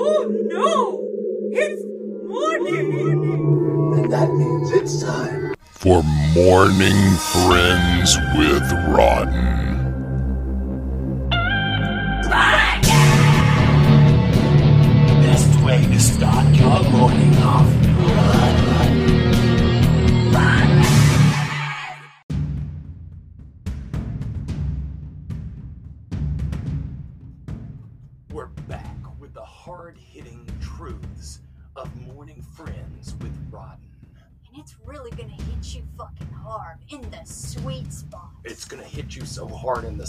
Oh no! It's morning! And that means it's time. for Morning Friends with Rotten. Best way to start your morning off.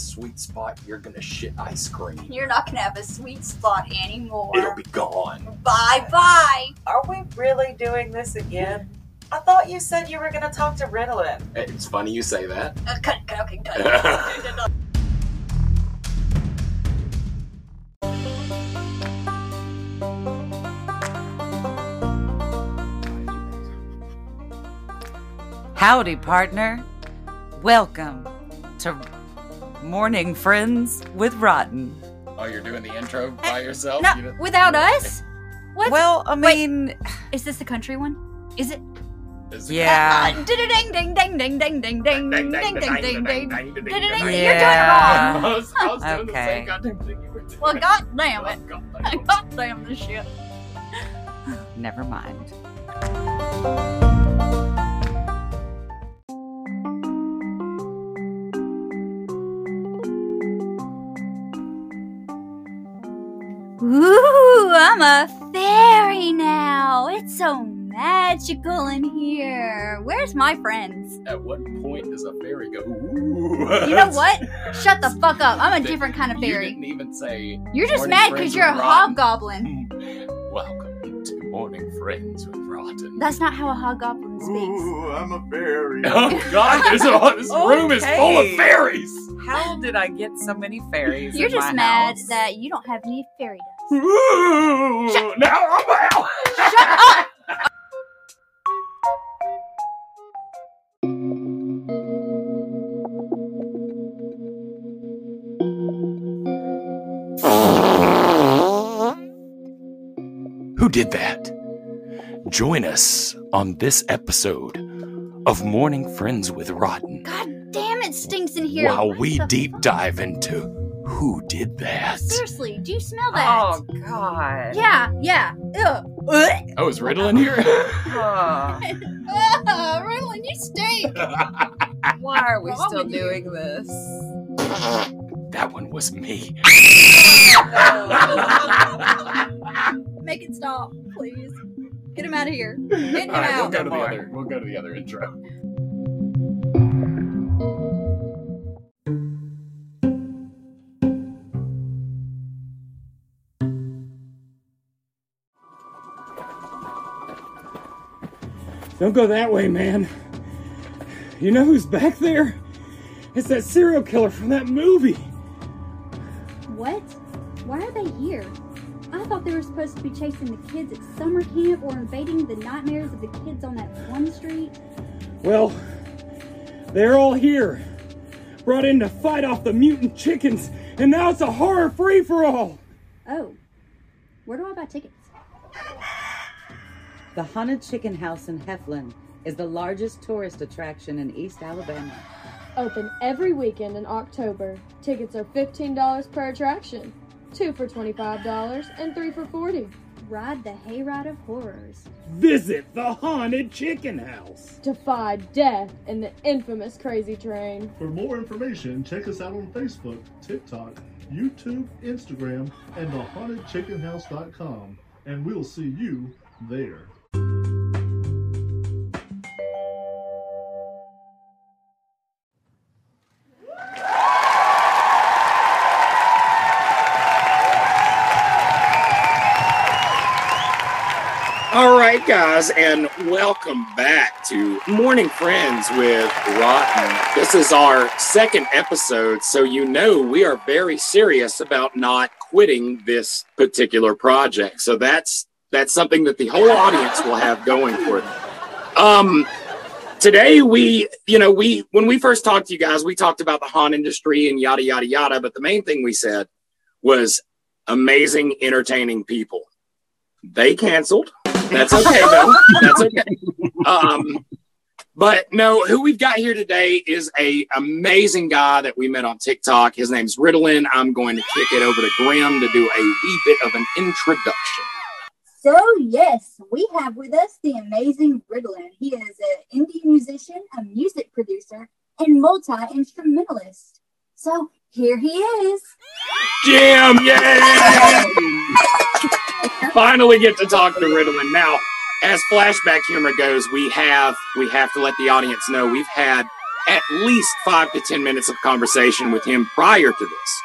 Sweet spot, you're gonna shit ice cream. You're not gonna have a sweet spot anymore. It'll be gone. Bye bye. Are we really doing this again? I thought you said you were gonna talk to Ritalin. It's funny you say that. Uh, cut, cut, okay, cut. Howdy, partner. Welcome to Morning Friends with Rotten. Oh, you're doing the intro by yourself? No, You without us? What? Well, I Wait. mean, is this the country one? Is it? Is it- yeah. Uh, ding ding ding ding ding ding ding ding ding ding ding ding. ding. You're doing it Yeah. wrong. I was, I was doing the Okay. same goddamn thing you were doing. Well, god damn it. God damn. God damn this shit. Never mind. I'm a fairy now. It's so magical in here. Where's my friends? At what point does a fairy go? Ooh. You know what? Shut the fuck up. I'm a different kind of fairy. You didn't even say. You're just mad because you're a Rotten. hobgoblin. Welcome to Morning Friends with Rotten. That's not how a hobgoblin speaks. Ooh, I'm a fairy. Oh God! This, this room is full of fairies. How did I get so many fairies? You're in just my mad house? that you don't have any fairy dust. Ooh, now I'm out. Shut up! Who did that? Join us on this episode of Morning Friends with Rotten God damn it stinks in here. while What we deep fuck? dive into who did that. Seriously, do you smell that? Oh God. Yeah, yeah. Ugh. Ugh. Oh, is Riddle in here? Oh, Ah, Ritalin, you stink. why are we Wrong still with you? doing this? that one was me. Make it stop, please. Get him out of here. Get him All right, we'll go to the other. We'll go to the other intro. Don't go that way, man. You know who's back there? It's that serial killer from that movie. What? Why are they here? I thought they were supposed to be chasing the kids at summer camp or invading the nightmares of the kids on that one street. Well, they're all here. Brought in to fight off the mutant chickens, and now it's a horror free for all. Oh, where do I buy tickets? The Haunted Chicken House in Heflin is the largest tourist attraction in East Alabama. Open every weekend in October. Tickets are $15 per attraction. Two for $25 and three for 40 Ride the hayride of horrors. Visit the Haunted Chicken House. Defy death in the infamous Crazy Train. For more information, check us out on Facebook, TikTok, YouTube, Instagram, and thehauntedchickenhouse.com. And we'll see you there. All right, guys, and welcome back to Morning Friends with Rotten. This is our second episode, so you know we are very serious about not quitting this particular project. So that's that's something that the whole audience will have going for them. Um, today we, you know, we when we first talked to you guys, we talked about the haunt industry and yada yada yada. But the main thing we said was amazing, entertaining people they canceled. That's okay though. That's okay. Um, but no, who we've got here today is a amazing guy that we met on TikTok. His name's Ritalin. I'm going to kick it over to Graham to do a wee bit of an introduction. So, yes, we have with us the amazing Ritalin. He is an indie musician, a music producer, and multi instrumentalist. So, here he is. Jim, yay! Finally get to talk to Ritalin. Now, as flashback humor goes, we have we have to let the audience know we've had at least five to ten minutes of conversation with him prior to this.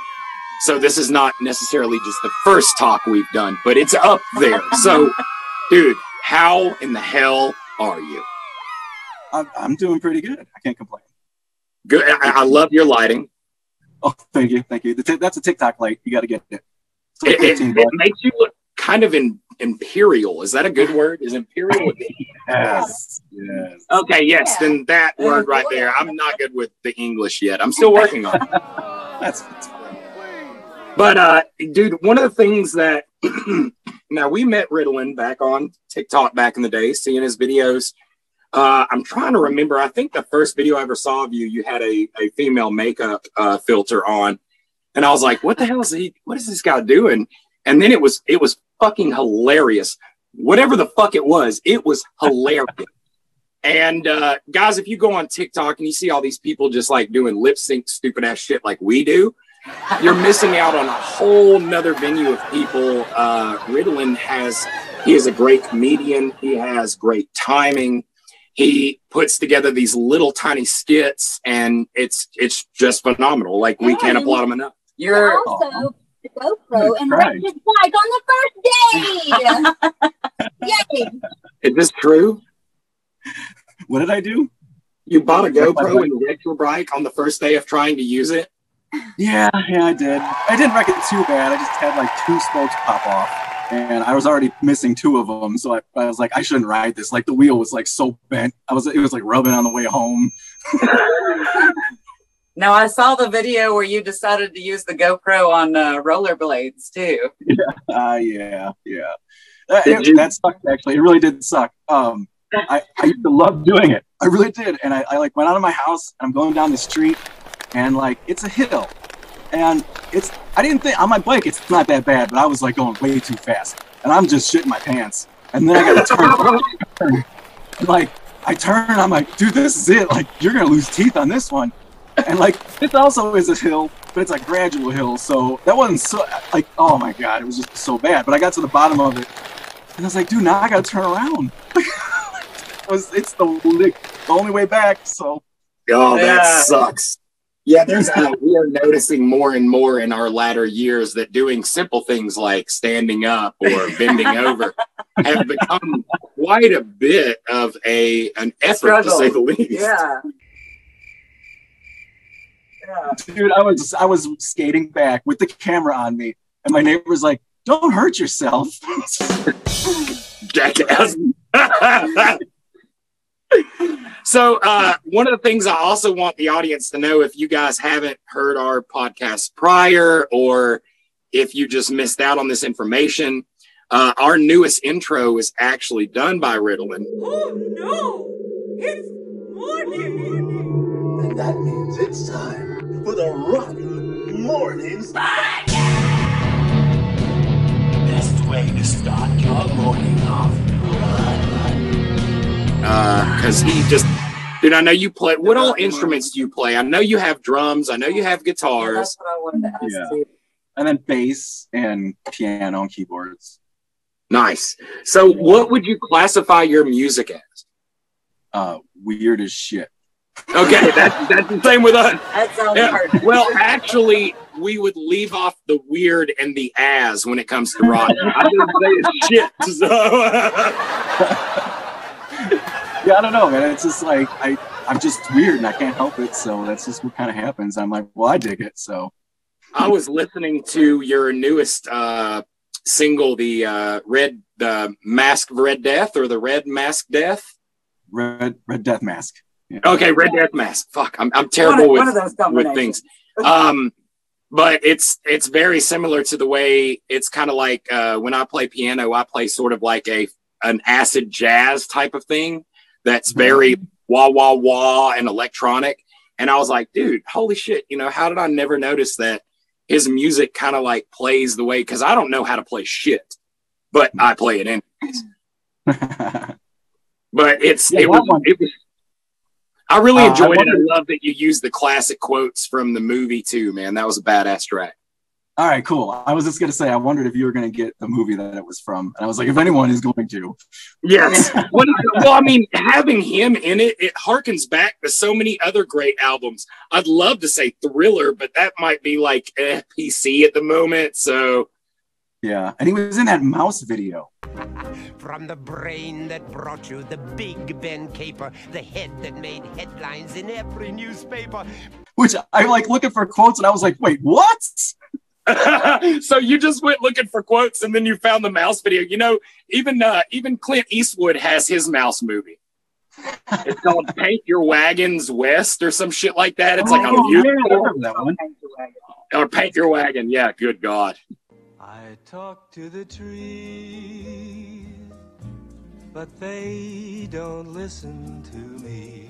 So this is not necessarily just the first talk we've done, but it's up there. So, dude, how in the hell are you? I'm, I'm doing pretty good. I can't complain. Good. I, I love your lighting. Oh, thank you, thank you. T- that's a TikTok light. You got to get it. It, it, it makes you look kind of in, imperial. Is that a good word? Is imperial? yes, yes. Okay, yes, Yeah. then that word right there. I'm not good with the English yet. I'm still working on it. That's, that's But uh dude, one of the things that now we met Ritalin back on TikTok back in the day, seeing his videos. Uh, I'm trying to remember. I think the first video I ever saw of you, you had a, a female makeup uh, filter on, and I was like, "What the hell is he? What is this guy doing?" And then it was it was fucking hilarious. Whatever the fuck it was, it was hilarious. And uh, guys, if you go on TikTok and you see all these people just like doing lip sync stupid ass shit like we do, you're missing out on a whole nother venue of people. Uh, Ritalin has, he is a great comedian. He has great timing. He puts together these little tiny skits and it's, it's just phenomenal. Like we can't applaud him enough. You're also the GoPro and Right. wrecked his bike on the first day. Yay! Is this true? What did I do? You bought a GoPro and wrecked your bike on the first day of trying to use it? Yeah, yeah, I did. I didn't wreck it too bad. I just had like two spokes pop off, and I was already missing two of them. So I, I was like, I shouldn't ride this. Like the wheel was like so bent. I was, it was like rubbing on the way home. now I saw the video where you decided to use the GoPro on uh, rollerblades too. Uh, yeah, yeah. That, it- that sucked actually. It really did suck. Um, I, I used to love doing it. I really did. And I, I like went out of my house. And I'm going down the street, and like it's a hill, and it's I didn't think on my bike it's not that bad, but I was like going way too fast, and I'm just shitting my pants. And then I got to turn, turn. And, like I turn, I'm like, dude, this is it. Like you're gonna lose teeth on this one. And like it also is a hill, but it's a gradual hill, so that wasn't so like oh my god, it was just so bad. But I got to the bottom of it, and I was like, dude, now I gotta turn around. it was, it's the, the only way back. So Oh, that Yeah. sucks. Yeah, there's uh, we are noticing more and more in our latter years that doing simple things like standing up or bending over have become quite a bit of a an effort to say the least. Yeah. Yeah. dude, I was I was skating back with the camera on me, and my neighbor was like, "Don't hurt yourself." Jackass. so uh, one of the things I also want the audience to know, if you guys haven't heard our podcast prior, or if you just missed out on this information, uh, our newest intro is actually done by Ritalin. Oh no! It's morning! And that means it's time for the Rotten Mornings Best way to start your morning off. Uh, because he just dude i know you play what all instruments do you play i know you have drums i know you have guitars That's what I wanted to ask Yeah. too. and then bass and piano and keyboards. nice so what would you classify your music as Uh, weird as shit. Okay that's that's the same with us That sounds Yeah, hard. well actually we would leave off the weird and the as when it comes to rock i didn't say it's shit so Yeah, I don't know, man. It's just like I I'm just weird and I can't help it. So that's just what kind of happens. I'm like, well, I dig it. So i was listening to your newest uh single the uh red the mask of red death or the red mask death red red death mask. Yeah. Okay, Red Death Mask. Fuck, I'm, I'm terrible One of- one of with those with things. Um, but it's it's very similar to the way it's kind of like uh, when I play piano, I play sort of like a an acid jazz type of thing that's very wah wah wah and electronic. And I was like, dude, holy shit, you know, how did I never notice that his music kind of like plays the way because I don't know how to play shit, but I play it anyways. but it's Yeah, it, was, one- it was I really Uh, I enjoyed it. I love that you used the classic quotes from the movie too, man. That was a badass track. All right, cool. I was just gonna say, I wondered if you were gonna get the movie that it was from, and I was like, if anyone is going to, Yes. Well, I mean, having him in it, it harkens back to so many other great albums. I'd love to say Thriller, but that might be like eh, PC at the moment. So yeah. And he was in that mouse video. From the brain that brought you the Big Ben caper, the head that made headlines in every newspaper. which I'm like looking for quotes, and I was like, wait, what? so you just went looking for quotes and then you found the mouse video. You know, even uh, even Clint Eastwood has his mouse movie. It's called Paint Your Wagons West or some shit like that. It's like on Oh, yeah, I YouTube. remember that one. Or Paint Your Wagon. Yeah, good God. I talk to the trees, but they don't listen to me.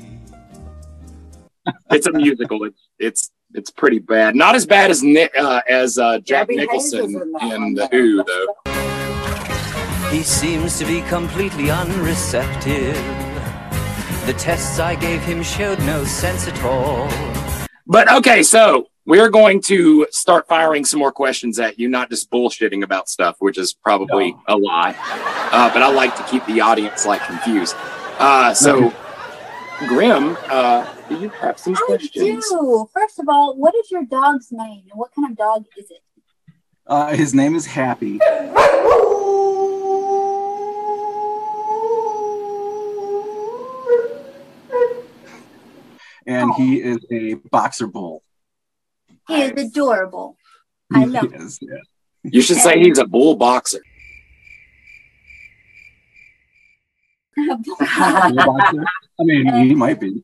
It's a musical. It's it's it's pretty bad. Not as bad as Nick uh, as uh, Jack Debbie Nicholson in in the. Who though. He seems to be completely unreceptive. The tests I gave him showed no sense at all. But okay, so we're going to start firing some more questions at you, not just bullshitting about stuff, which is probably a lie. Uh, but I like to keep the audience like confused. Uh, so, Grim, uh, do you have some questions? Do first of all, what is your dog's name and what kind of dog is it? Uh, his name is Happy. And he is a boxer bull. He is adorable. I love He is, yeah. You should say he's a bull boxer. Bull boxer? I mean, he might be.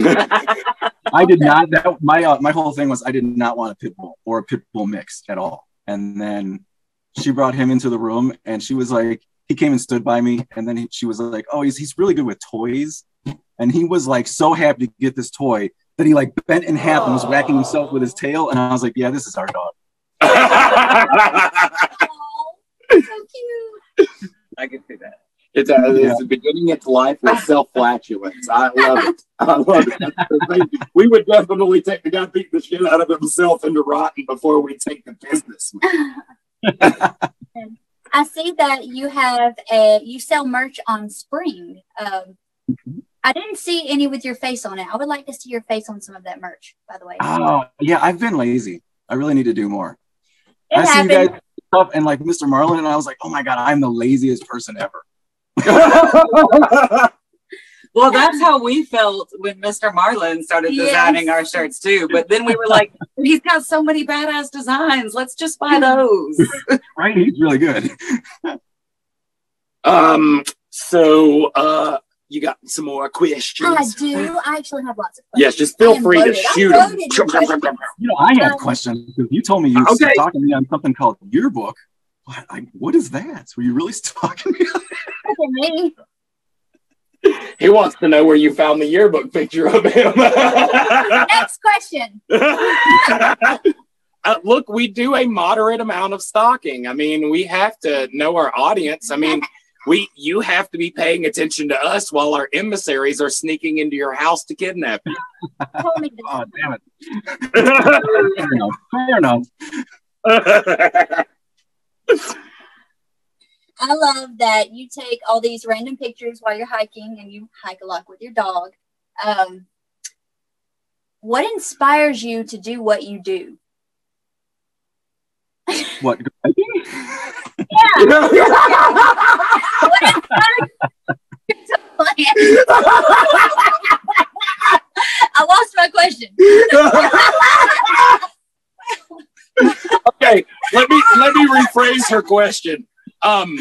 I did not. That my uh, my whole thing was I did not want a pit bull or a pit bull mix at all. And then she brought him into the room, and she was like, he came and stood by me, and then he, she was like, oh, he's he's really good with toys, and he was like so happy to get this toy that he like bent in half and was whacking himself with his tail, and I was like, yeah, this is our dog. so cute. I can see that. It's, uh, it's beginning its life with self flatulence. I love it. I love it. That's the thing. We would definitely take the guy beat the shit out of himself into rotten before we take the business. I see that you have a you sell merch on Spring. Um, I didn't see any with your face on it. I would like to see your face on some of that merch, by the way. Oh yeah, I've been lazy. I really need to do more. It I see you guys stuff and like Mr. Marlin, and I was like, oh my god, I'm the laziest person ever. Well, that's how we felt when Mr. Marlin started Yes. designing our shirts too. But then we were like, he's got so many badass designs. Let's just buy those. right? He's really good. Um. So, uh, you got some more questions? I do. I actually have lots of questions. Yes, just feel I am free to loaded. I'm shoot 'em. loaded with questions. You know, I have Um, questions because you told me you Okay. were stalking me on something called yearbook. What? I, what is that? Were you really stalking me? Me. He wants to know where you found the yearbook picture of him. Next question. Uh, look, we do a moderate amount of stalking. I mean, we have to know our audience. I mean, we you have to be paying attention to us while our emissaries are sneaking into your house to kidnap you. Told me to- oh, damn it. Fair enough. Fair enough. I love that you take all these random pictures while you're hiking and you hike a lot with your dog. Um, what inspires you to do what you do? What? I lost my question. okay, let me let me rephrase her question. Um,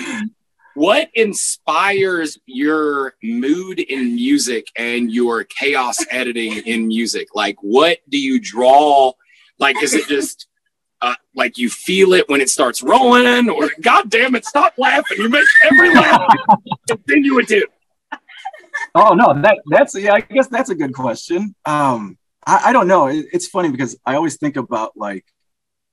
what inspires your mood in music and your chaos editing in music? Like, what do you draw? Like, is it just uh, like you feel it when it starts rolling, or God damn it, stop laughing! You make every laugh. To. Oh no, that that's yeah. I guess that's a good question. Um, I, I don't know. It, it's funny because I always think about like,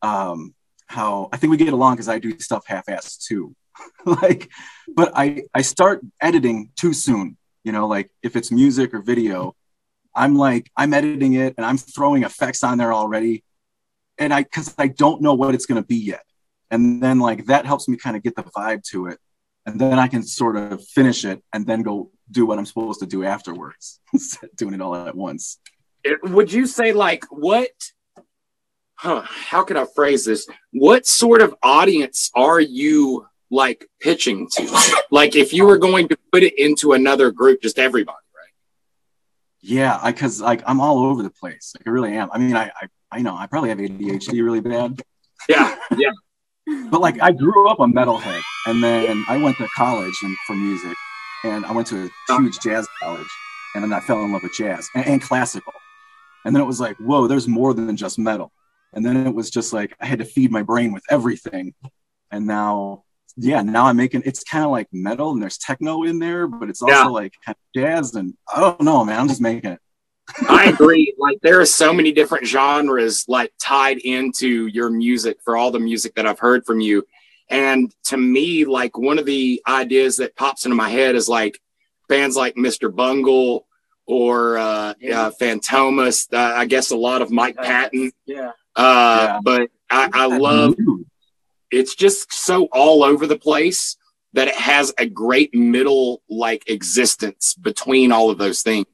um, how I think we get along because I do stuff half-assed too. like, but I I start editing too soon. You know, like if it's music or video, I'm like I'm editing it and I'm throwing effects on there already, and I because I don't know what it's gonna be yet, and then like that helps me kind of get the vibe to it, and then I can sort of finish it and then go do what I'm supposed to do afterwards, instead of doing it all at once. It- would you say like what huh how can i phrase this what sort of audience are you like pitching to like if you were going to put it into another group just everybody right? Yeah, because like I'm all over the place. Like I really am. I mean, I, I I know I probably have ADHD really bad. Yeah, yeah. But like I grew up a metalhead, and then I went to college and for music, and I went to a oh. huge jazz college, and then I fell in love with jazz and, and classical, and then it was like, whoa, there's more than just metal, and then it was just like I had to feed my brain with everything, and now yeah, now I'm making it's kind of like metal and there's techno in there, but it's also Yeah. like jazz and I don't know, man. I'm just making it. I agree. Like there are so many different genres like tied into your music for all the music that i've heard from you. And to me like one of the ideas that pops into my head is like bands like mr bungle or uh, uh fantomas. Uh, i guess a lot of mike patton. Yeah. uh but i, I love it's just so all over the place that it has a great middle like existence between all of those things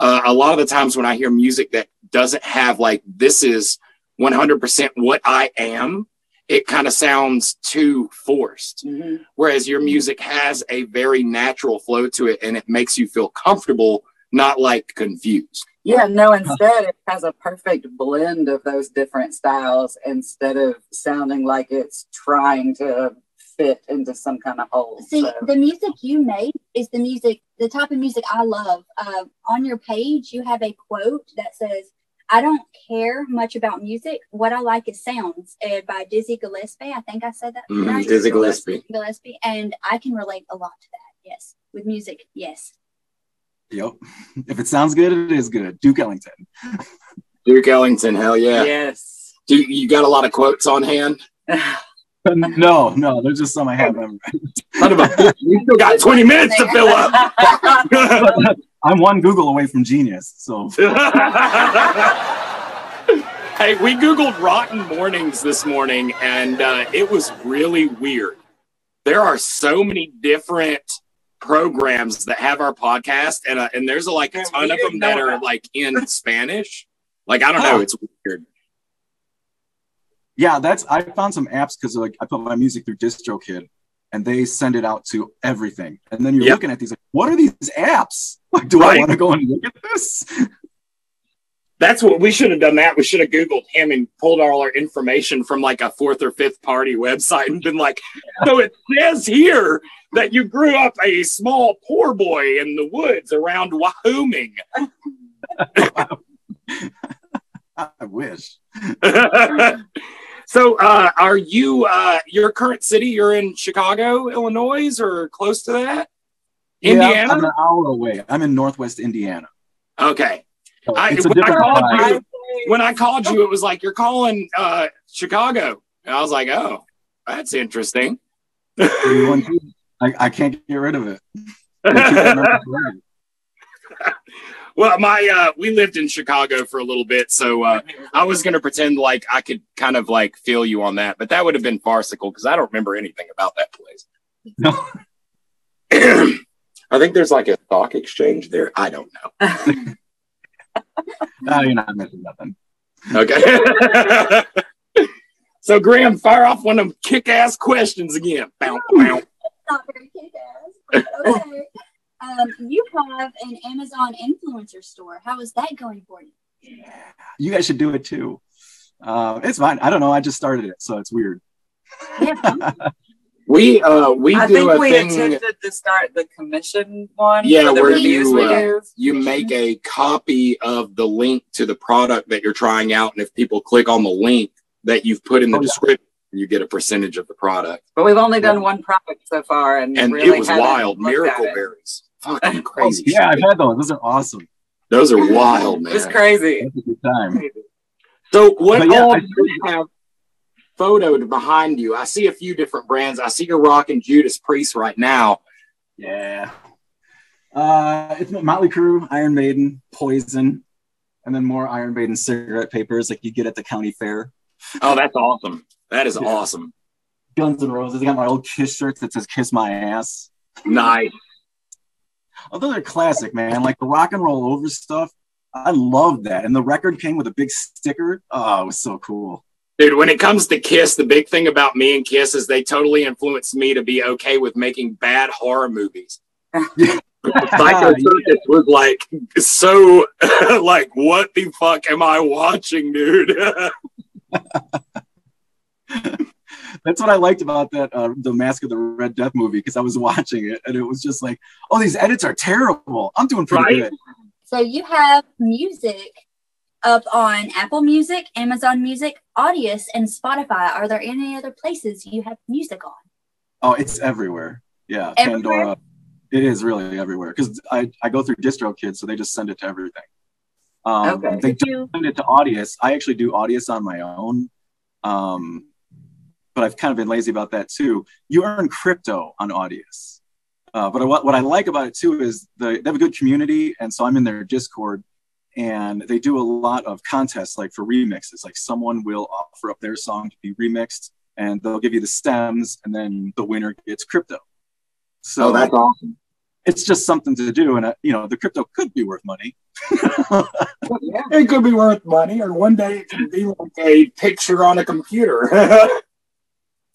uh, a lot of the times when i hear music that doesn't have like this is 100% what i am it kind of sounds too forced. Whereas your music has a very natural flow to it and it makes you feel comfortable not like confused. Yeah, no, instead it has a perfect blend of those different styles instead of sounding like it's trying to fit into some kind of hole. See, so. the music you made is the music, the type of music I love. Uh, on your page, you have a quote that says, I don't care much about music. What I like is sounds uh, by Dizzy Gillespie. I think I said that Mhm, right. Dizzy Gillespie. Gillespie. And I can relate a lot to that. Yes. With music, yes. Yep. If it sounds good, it is good. Duke Ellington. duke ellington hell yeah yes do you, you got a lot of quotes on hand no, no, there's just some I have memorized. Son of a- you still got 20 minutes to fill up. I'm one Google away from genius. So Hey, we Googled Rotten Mornings this morning and uh, it was really weird. There are so many different programs that have our podcast, and, uh, and there's like a ton of them that are like in Spanish. Like, I don't know, it's weird. Yeah, that's I found some apps because like I put my music through DistroKid and they send it out to everything. And then you're Yep. looking at these like, what are these apps? Like, do Right. I want to go and look at this? That's what we should have done. That we should have Googled him and pulled all our information from like a fourth or fifth party website and been like, so it says here that you grew up a small poor boy in the woods around Wyoming. I wish. so, uh, are you uh, your current city? You're in Chicago, Illinois, or close to that? Yeah, Indiana. I'm an hour away. I'm in Northwest Indiana. okay. So I, it's a when, I called you, when I called you, it was like you're calling uh, Chicago, and I was like, "Oh, that's interesting." I, I can't get rid of it. They keep that number forever. Well, my uh, we lived in Chicago for a little bit, so uh, I was gonna pretend like I could kind of like feel you on that, but that would have been farcical because I don't remember anything about that place. No. I think there's like a stock exchange there. I don't know. No, you're not missing nothing. Okay. so Graham, fire off one of them kick-ass questions again. Bow, bow. Not very kick-ass, but okay. Um, you have an Amazon influencer store. How is that going for you? You guys should do it too. Uh, it's fine. I don't know. I just started it, so it's weird. We uh we I do think a we thing. attempted to start the commission one. Yeah, the where you uh, you make a copy of the link to the product that you're trying out, and if people click on the link, that you've put in the Oh, yeah. description. You get a percentage of the product. But we've only done one product so far, and, And really it was wild. looked at Miracle it. berries. Fucking crazy. Yeah, I've had those. Those are awesome. Those are wild, man. It's crazy. That's a good time. So what But yeah, all do you have photoed behind you? I see a few different brands. I see you're rocking Judas Priest right now. Yeah. Uh, it's Motley Crue, Iron Maiden, Poison, and then more Iron Maiden cigarette papers like you get at the county fair. Oh, that's awesome. That is Yeah. awesome. Guns N' Roses. I got my old Kiss shirts that says "Kiss My Ass." Nice. Those are classic, man. Like the rock and roll over stuff. I love that. And the record came with a big sticker. Oh, it was so cool. Dude, when it comes to Kiss, the big thing about me and Kiss is they totally influenced me to be okay with making bad horror movies. Psycho was like so like what the fuck am I watching, dude? That's what I liked about that uh, the Mask of the Red Death movie because I was watching it and it was just like, oh, these edits are terrible. I'm doing pretty Right? good. So you have music up on Apple Music, Amazon Music, Audius, and Spotify. Are there any other places you have music on? Oh, it's everywhere. Yeah, Everywhere? Pandora. It is really everywhere because I, I go through DistroKid, so they just send it to everything. Um, Okay. They Did don't send it to Audius. I actually do Audius on my own, um, but I've kind of been lazy about that too. You earn crypto on Audius, uh, but what, what I like about it too is the, they have a good community, and so I'm in their Discord, and they do a lot of contests like for remixes. Like someone will offer up their song to be remixed, and they'll give you the stems, and then the winner gets crypto. So Oh, that's awesome. It's just something to do, and uh, you know the crypto could be worth money. It could be worth money, or one day it could be like a picture on a computer.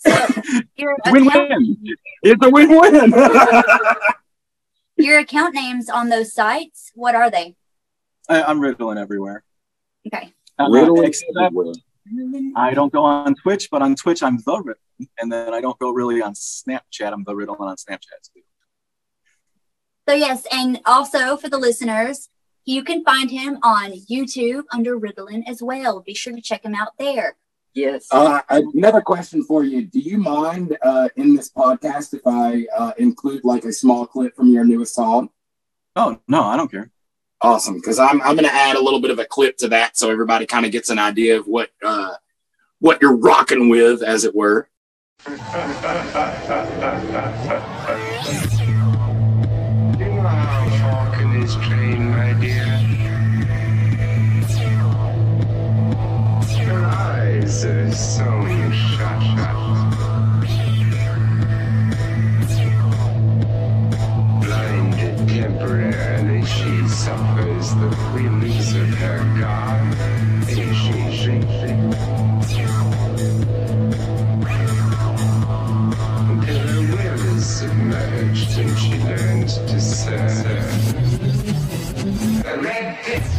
Your Win-win. it's a win-win. Your account names on those sites, what are they? I, I'm riddling everywhere. Okay. Uh, Riddling except I don't go on Twitch, but on Twitch I'm the Riddle, and then I don't go really on Snapchat. I'm the Riddle on Snapchat too. So yes, and also for the listeners, you can find him on YouTube under Ritalin as well. Be sure to check him out there. Yes. Uh, another question for you. Do you mind uh, in this podcast if I uh, include like a small clip from your newest song? Oh no, I don't care. Awesome, because I'm I'm going to add a little bit of a clip to that, so everybody kind of gets an idea of what uh, what you're rocking with, as it were. You know how Falcon is trained, my dear. Eyes are so shut Blinded temporarily, she suffers the whims of her god. Her will is submerged and she learns to serve. A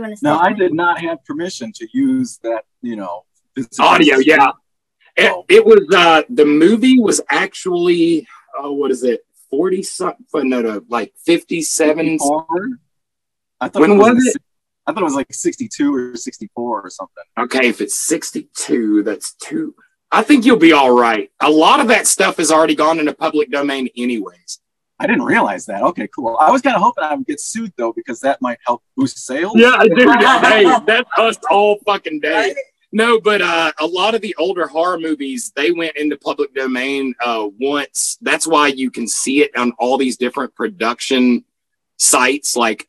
You want to No, I did not have permission to use that. You know, physical- Audio, yeah. It, it was uh, the movie was actually oh, what is it? Forty something? No, no, like fifty-seven. 54? I thought When it was was it? I thought it was like 62 or 64 or something. Okay, if it's 62, that's two. I think you'll be all right. A lot of that stuff has already gone into public domain, anyways. I didn't realize that. Okay, cool. I was kind of hoping I would get sued though because that might help boost sales. Yeah, I do. hey, that's us all fucking day. No, but uh, a lot of the older horror movies they went into public domain uh, once. That's why you can see it on all these different production sites, like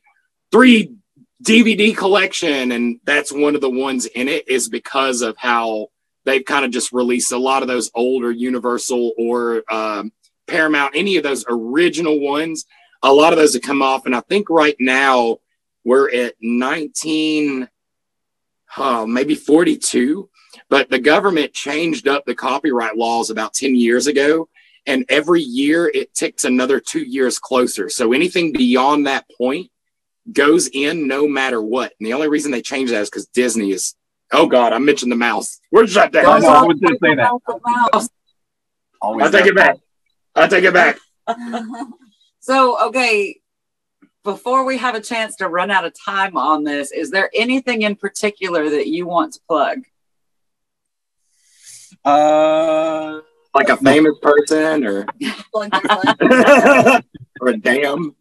three DVD collection, and that's one of the ones in it is because of how they've kind of just released a lot of those older Universal or um, Paramount, any of those original ones. A lot of those have come off, and I think right now we're at 19 oh, maybe 42 but the government changed up the copyright laws about 10 years ago. And every year it ticks another two years closer. So anything beyond that point goes in no matter what. And the only reason they changed that is because disney is oh god i mentioned the mouse. Where's that No, no, I was gonna say that. Always i take it back i take it back So So, okay, before we have a chance to run out of time on this, is there anything in particular that you want to plug? Uh, like a famous person or or a dam.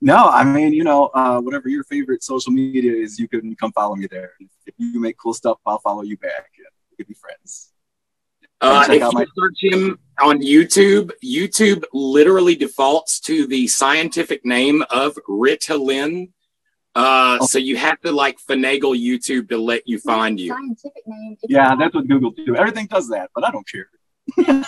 No, I mean, you know, uh, whatever your favorite social media is, you can come follow me there. If you make cool stuff, I'll follow you back. and We could be friends. Uh, Check if out you my- search him on YouTube, YouTube literally defaults to the scientific name of Ritalin. Uh, Oh. So you have to like finagle YouTube to let you find you. Scientific name. Yeah, that's what Google do. Everything does that, but I don't care.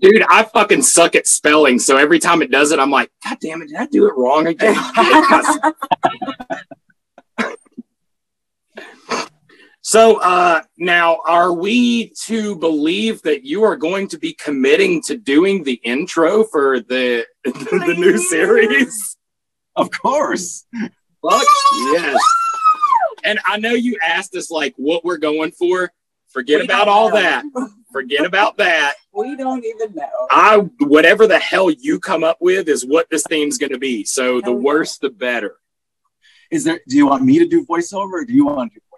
Dude, I fucking suck at spelling. So every time it does it, I'm like, God damn it, did I do it wrong again? so uh, now, are we to believe that you are going to be committing to doing the intro for the the new series? Of course. Fuck yes. And I know you asked us like what we're going for. Forget We about all know. that. Forget about that. We don't even know. I whatever the hell you come up with is what this theme's going to be. So the worse, the better. Is there? Do you want me to do voiceover, or do you want to do voiceover?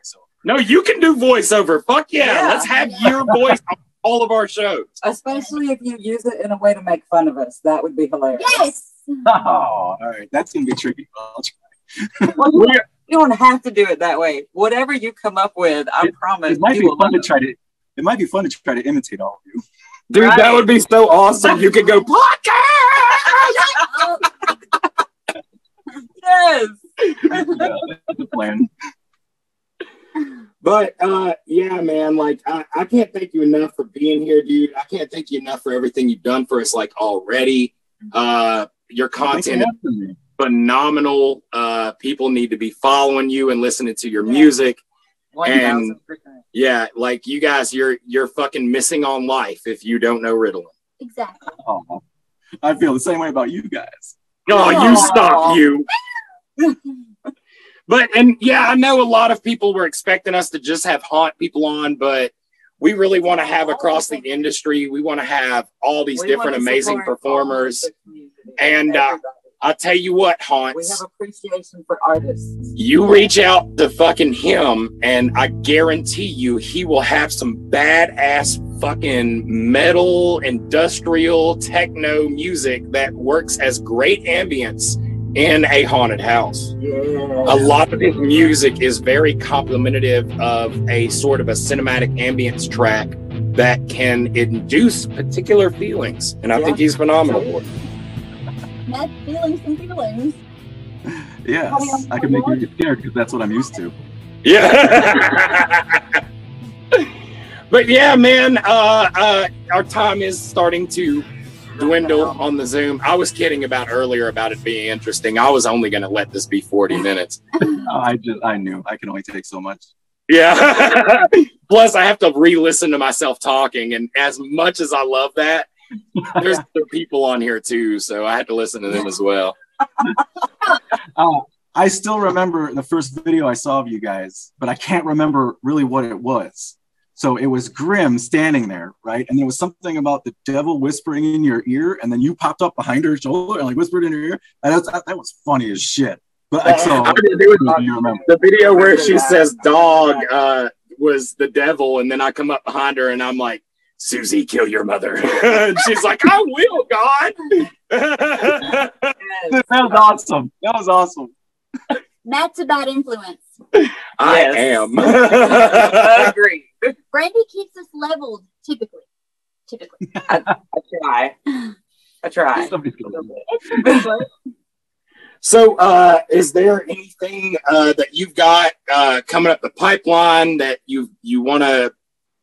No, you can do voiceover. Fuck yeah, Yeah. let's have your voice on all of our shows. Especially if you use it in a way to make fun of us. That would be hilarious. Yes. Oh, all right. That's gonna be tricky. I'll try. Well, you, don't- you don't have to do it that way. Whatever you come up with, I promise. It might be fun to try to. It might be fun to try to imitate all of you. Dude, that would be so awesome. You could go podcast. Yes. Yeah, that's the plan. But uh yeah, man, like I, I can't thank you enough for being here, dude. I can't thank you enough for everything you've done for us like already. Uh your content is phenomenal. Uh people need to be following you and listening to your music. And 1000%. yeah, like you guys, you're you're fucking missing on life if you don't know Ritalin. Exactly. Oh, I feel the same way about you guys. Oh, you stop you. but and yeah, I know a lot of people were expecting us to just have haunt people on, but we really want to have across the industry. We want to have all these different amazing performers. And uh, everybody. I tell you what, Haunt. we have appreciation for artists. You reach out to fucking him, and I guarantee you he will have some badass fucking metal, industrial, techno music that works as great ambience in a haunted house. Yeah. A lot of his music is very complimentary of a sort of a cinematic ambience track that can induce particular feelings. And I think he's phenomenal for it. Mad feelings and feelings. Yes, I can make you get scared because that's what I'm used to. Yeah. but yeah, man, uh, uh, our time is starting to dwindle on the Zoom. I was kidding about earlier about it being interesting. I was only going to let this be 40 minutes. Oh, I just I knew I can only take so much. Yeah. Plus, I have to re-listen to myself talking, and as much as I love that, there's other people on here too, so I had to listen to them as well. Uh, I still remember the first video I saw of you guys, but I can't remember really what it was. So it was Grim standing there, right? And there was something about the devil whispering in your ear, and then you popped up behind her shoulder and like whispered in her ear. And that's, that, that was funny as shit. But like, so I did do it. you remember? The video where she says "dog" uh, was the devil, and then I come up behind her and I'm like, "Susie, kill your mother." and she's like, "I will, God." That was awesome. That was awesome. Matt's a bad influence. I Yes. am. Agree. Brandy keeps us leveled, typically. Typically. I, I try. I try. Somebody's gonna- It's a good book. So, uh, is there anything uh, that you've got uh, coming up the pipeline that you you want to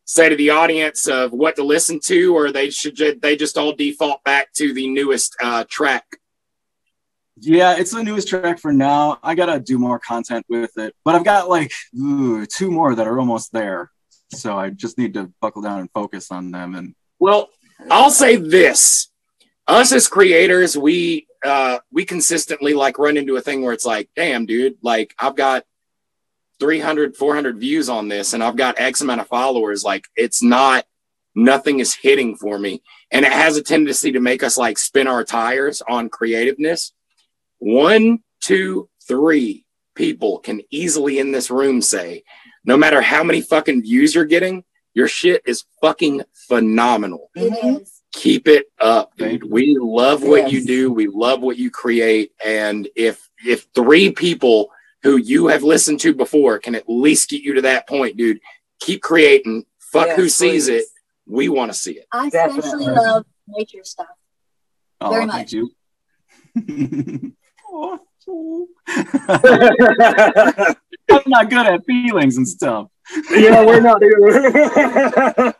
say to the audience of what to listen to, or they should ju- they just all default back to the newest uh, track? Yeah, it's the newest track for now. I gotta do more content with it, but I've got like ooh, two more that are almost there. So I just need to buckle down and focus on them. And Well, I'll say this: us as creators, we uh, we consistently like run into a thing where it's like, damn, dude, like I've got 300, 400 views on this, and I've got X amount of followers. Like, it's not nothing is hitting for me. And it has a tendency to make us like spin our tires on creativeness. One, two, three people can easily in this room say, no matter how many fucking views you're getting, your shit is fucking phenomenal. It is. Keep it up, dude. We love what you do. We love what you create. And if if three people who you have listened to before can at least get you to that point, dude, keep creating. Fuck who sees please. it. We want to see it. I especially love nature stuff. Oh, Very thank much. you. I'm not good at feelings and stuff. yeah, we're not either.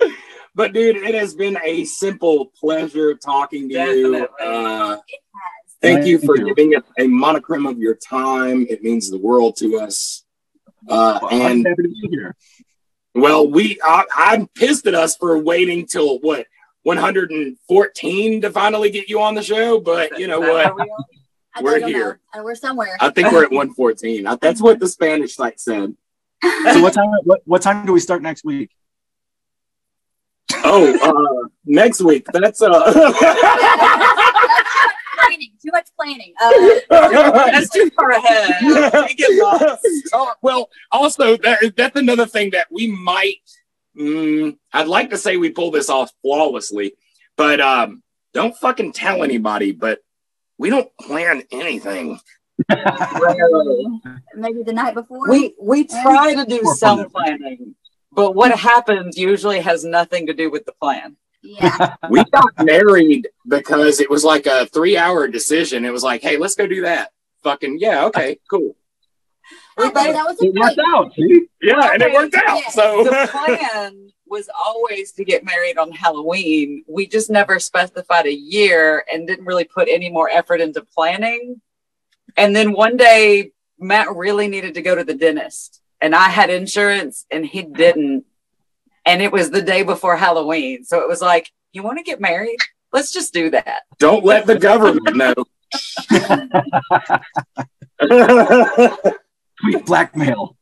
but dude, it has been a simple pleasure talking to you. Definitely. Uh, thank you for you. giving us a monochrome of your time. It means the world to us. Uh, Well, and happy to be here. well, we I, I'm pissed at us for waiting till what 114 to finally get you on the show. But you know what? How we are? I We're don't know. here. Uh, we're somewhere. I think we're at 114. That's what the Spanish site said. So what time? What, what time do we start next week? Oh, uh, next week. That's uh. planning. Too much planning. Uh, That's too far ahead. We get lost. Oh, well, also that, that's another thing that we might. Mm, I'd like to say we pull this off flawlessly, but um, don't fucking tell anybody. But we don't plan anything. maybe the night before. We we try to do some planning, but what happens usually has nothing to do with the plan. Yeah. We got married because it was like a three-hour decision. It was like, hey, let's go do that. Fucking yeah, okay, cool. I thought that was It worked out. See? Yeah, and it worked out. Yeah. So The plan was always to get married on Halloween. We just never specified a year and didn't really put any more effort into planning. And then one day, Matt really needed to go to the dentist, and I had insurance and he didn't. And it was the day before Halloween. So it was like, you want to get married? Let's just do that. don't let the government know. Sweet blackmail.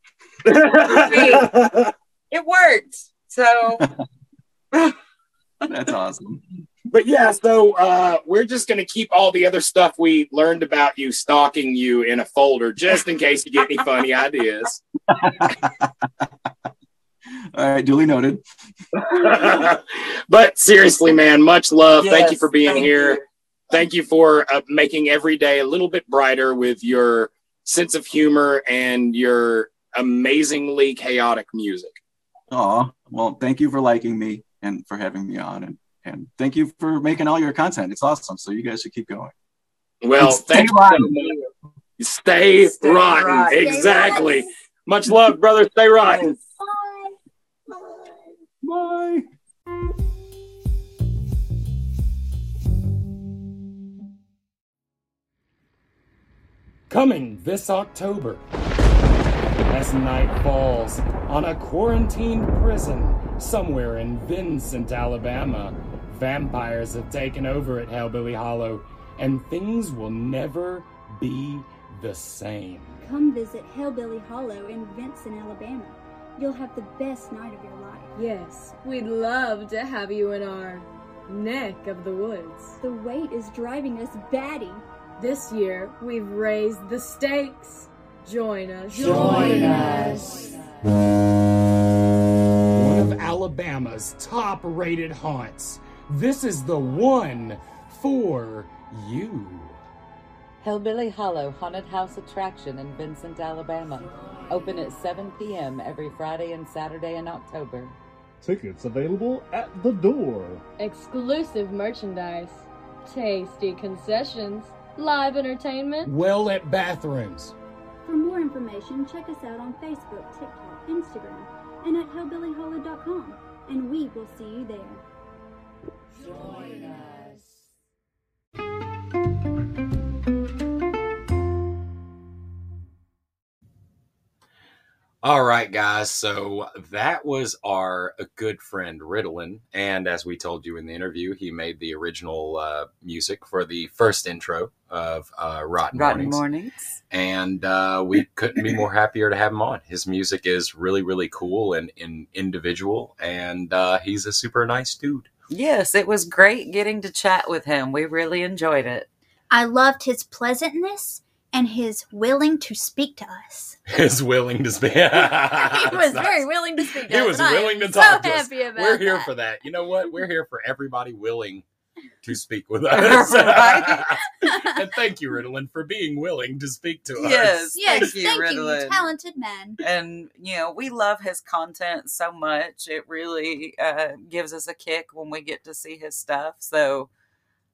It worked. So That's awesome. But yeah, so uh, we're just gonna keep all the other stuff we learned about you stalking you in a folder, just in case you get any funny ideas. All right, duly noted. but seriously, man, much love. thank you for being thank here. you. Thank you for uh, making every day a little bit brighter with your sense of humor and your amazingly chaotic music. Oh, well, thank you for liking me and for having me on, and and thank you for making all your content. It's awesome. So you guys should keep going. Well, stay thank rotten. you. Stay, Stay rotten. rotten. Exactly. Much love, brother. Stay rotten. Bye. Bye. Coming this October. As night falls on a quarantined prison somewhere in Vincent, Alabama, vampires have taken over at Hellbilly Hollow, and things will never be the same. Come visit Hellbilly Hollow in Vincent, Alabama. You'll have the best night of your life. Yes, we'd love to have you in our neck of the woods. The wait is driving us batty. This year, we've raised the stakes. Join us. Join us. One of Alabama's top rated haunts. This is the one for you. Hellbilly Hollow Haunted House Attraction in Vincent, Alabama. Open at 7 p.m. every Friday and Saturday in October. Tickets available at the door. Exclusive merchandise, tasty concessions, live entertainment. Well lit bathrooms. For more information, check us out on Facebook, TikTok, Instagram, and at hellbillyhollow.com. And we will see you there. Join us. All right, guys. So that was our good friend Ritalin, and as we told you in the interview, he made the original uh, music for the first intro of uh, Rotten, Rotten Mornings. Mornings. and uh, we couldn't be more happier to have him on. His music is really, really cool and, and individual, and uh, he's a super nice dude. Yes, it was great getting to chat with him. We really enjoyed it. I loved his pleasantness and his willing to speak to us. Is willing to speak. he he was very willing to speak to He us. was willing to talk so to us. happy about We're here that. for that. You know what? We're here for everybody willing to speak with us. And thank you, Ritalin, for being willing to speak to us. Yes, Yes, thank you, thank you, talented man. and you know we love his content so much it really uh, gives us a kick when we get to see his stuff so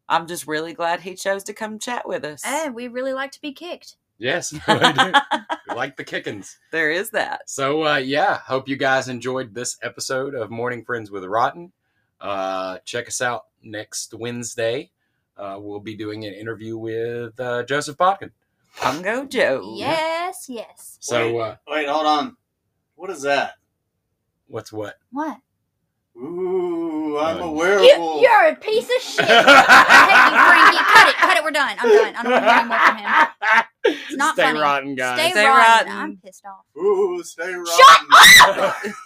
i'm just really glad he chose to come chat with us And we really like to be kicked. Yes, I do. We like the kickins. there is that So uh, yeah, hope you guys enjoyed this episode of Morning Friends with Rotten. Uh, check us out next Wednesday. Uh, we'll be doing an interview with uh, Joseph Bodkin. Congo Joe. Yes, yes. So uh, Wait, hold on. What is that? what's what? What? Ooh, I'm a You, werewolf. you're a piece of shit. I hate you, Frankie. Cut it. Cut it. We're done. I'm done. I don't want to hear any more from him. It's not Stay funny. rotten, guys. Stay, Stay rotten. rotten. I'm pissed off. Ooh, stay rotten. Shut up!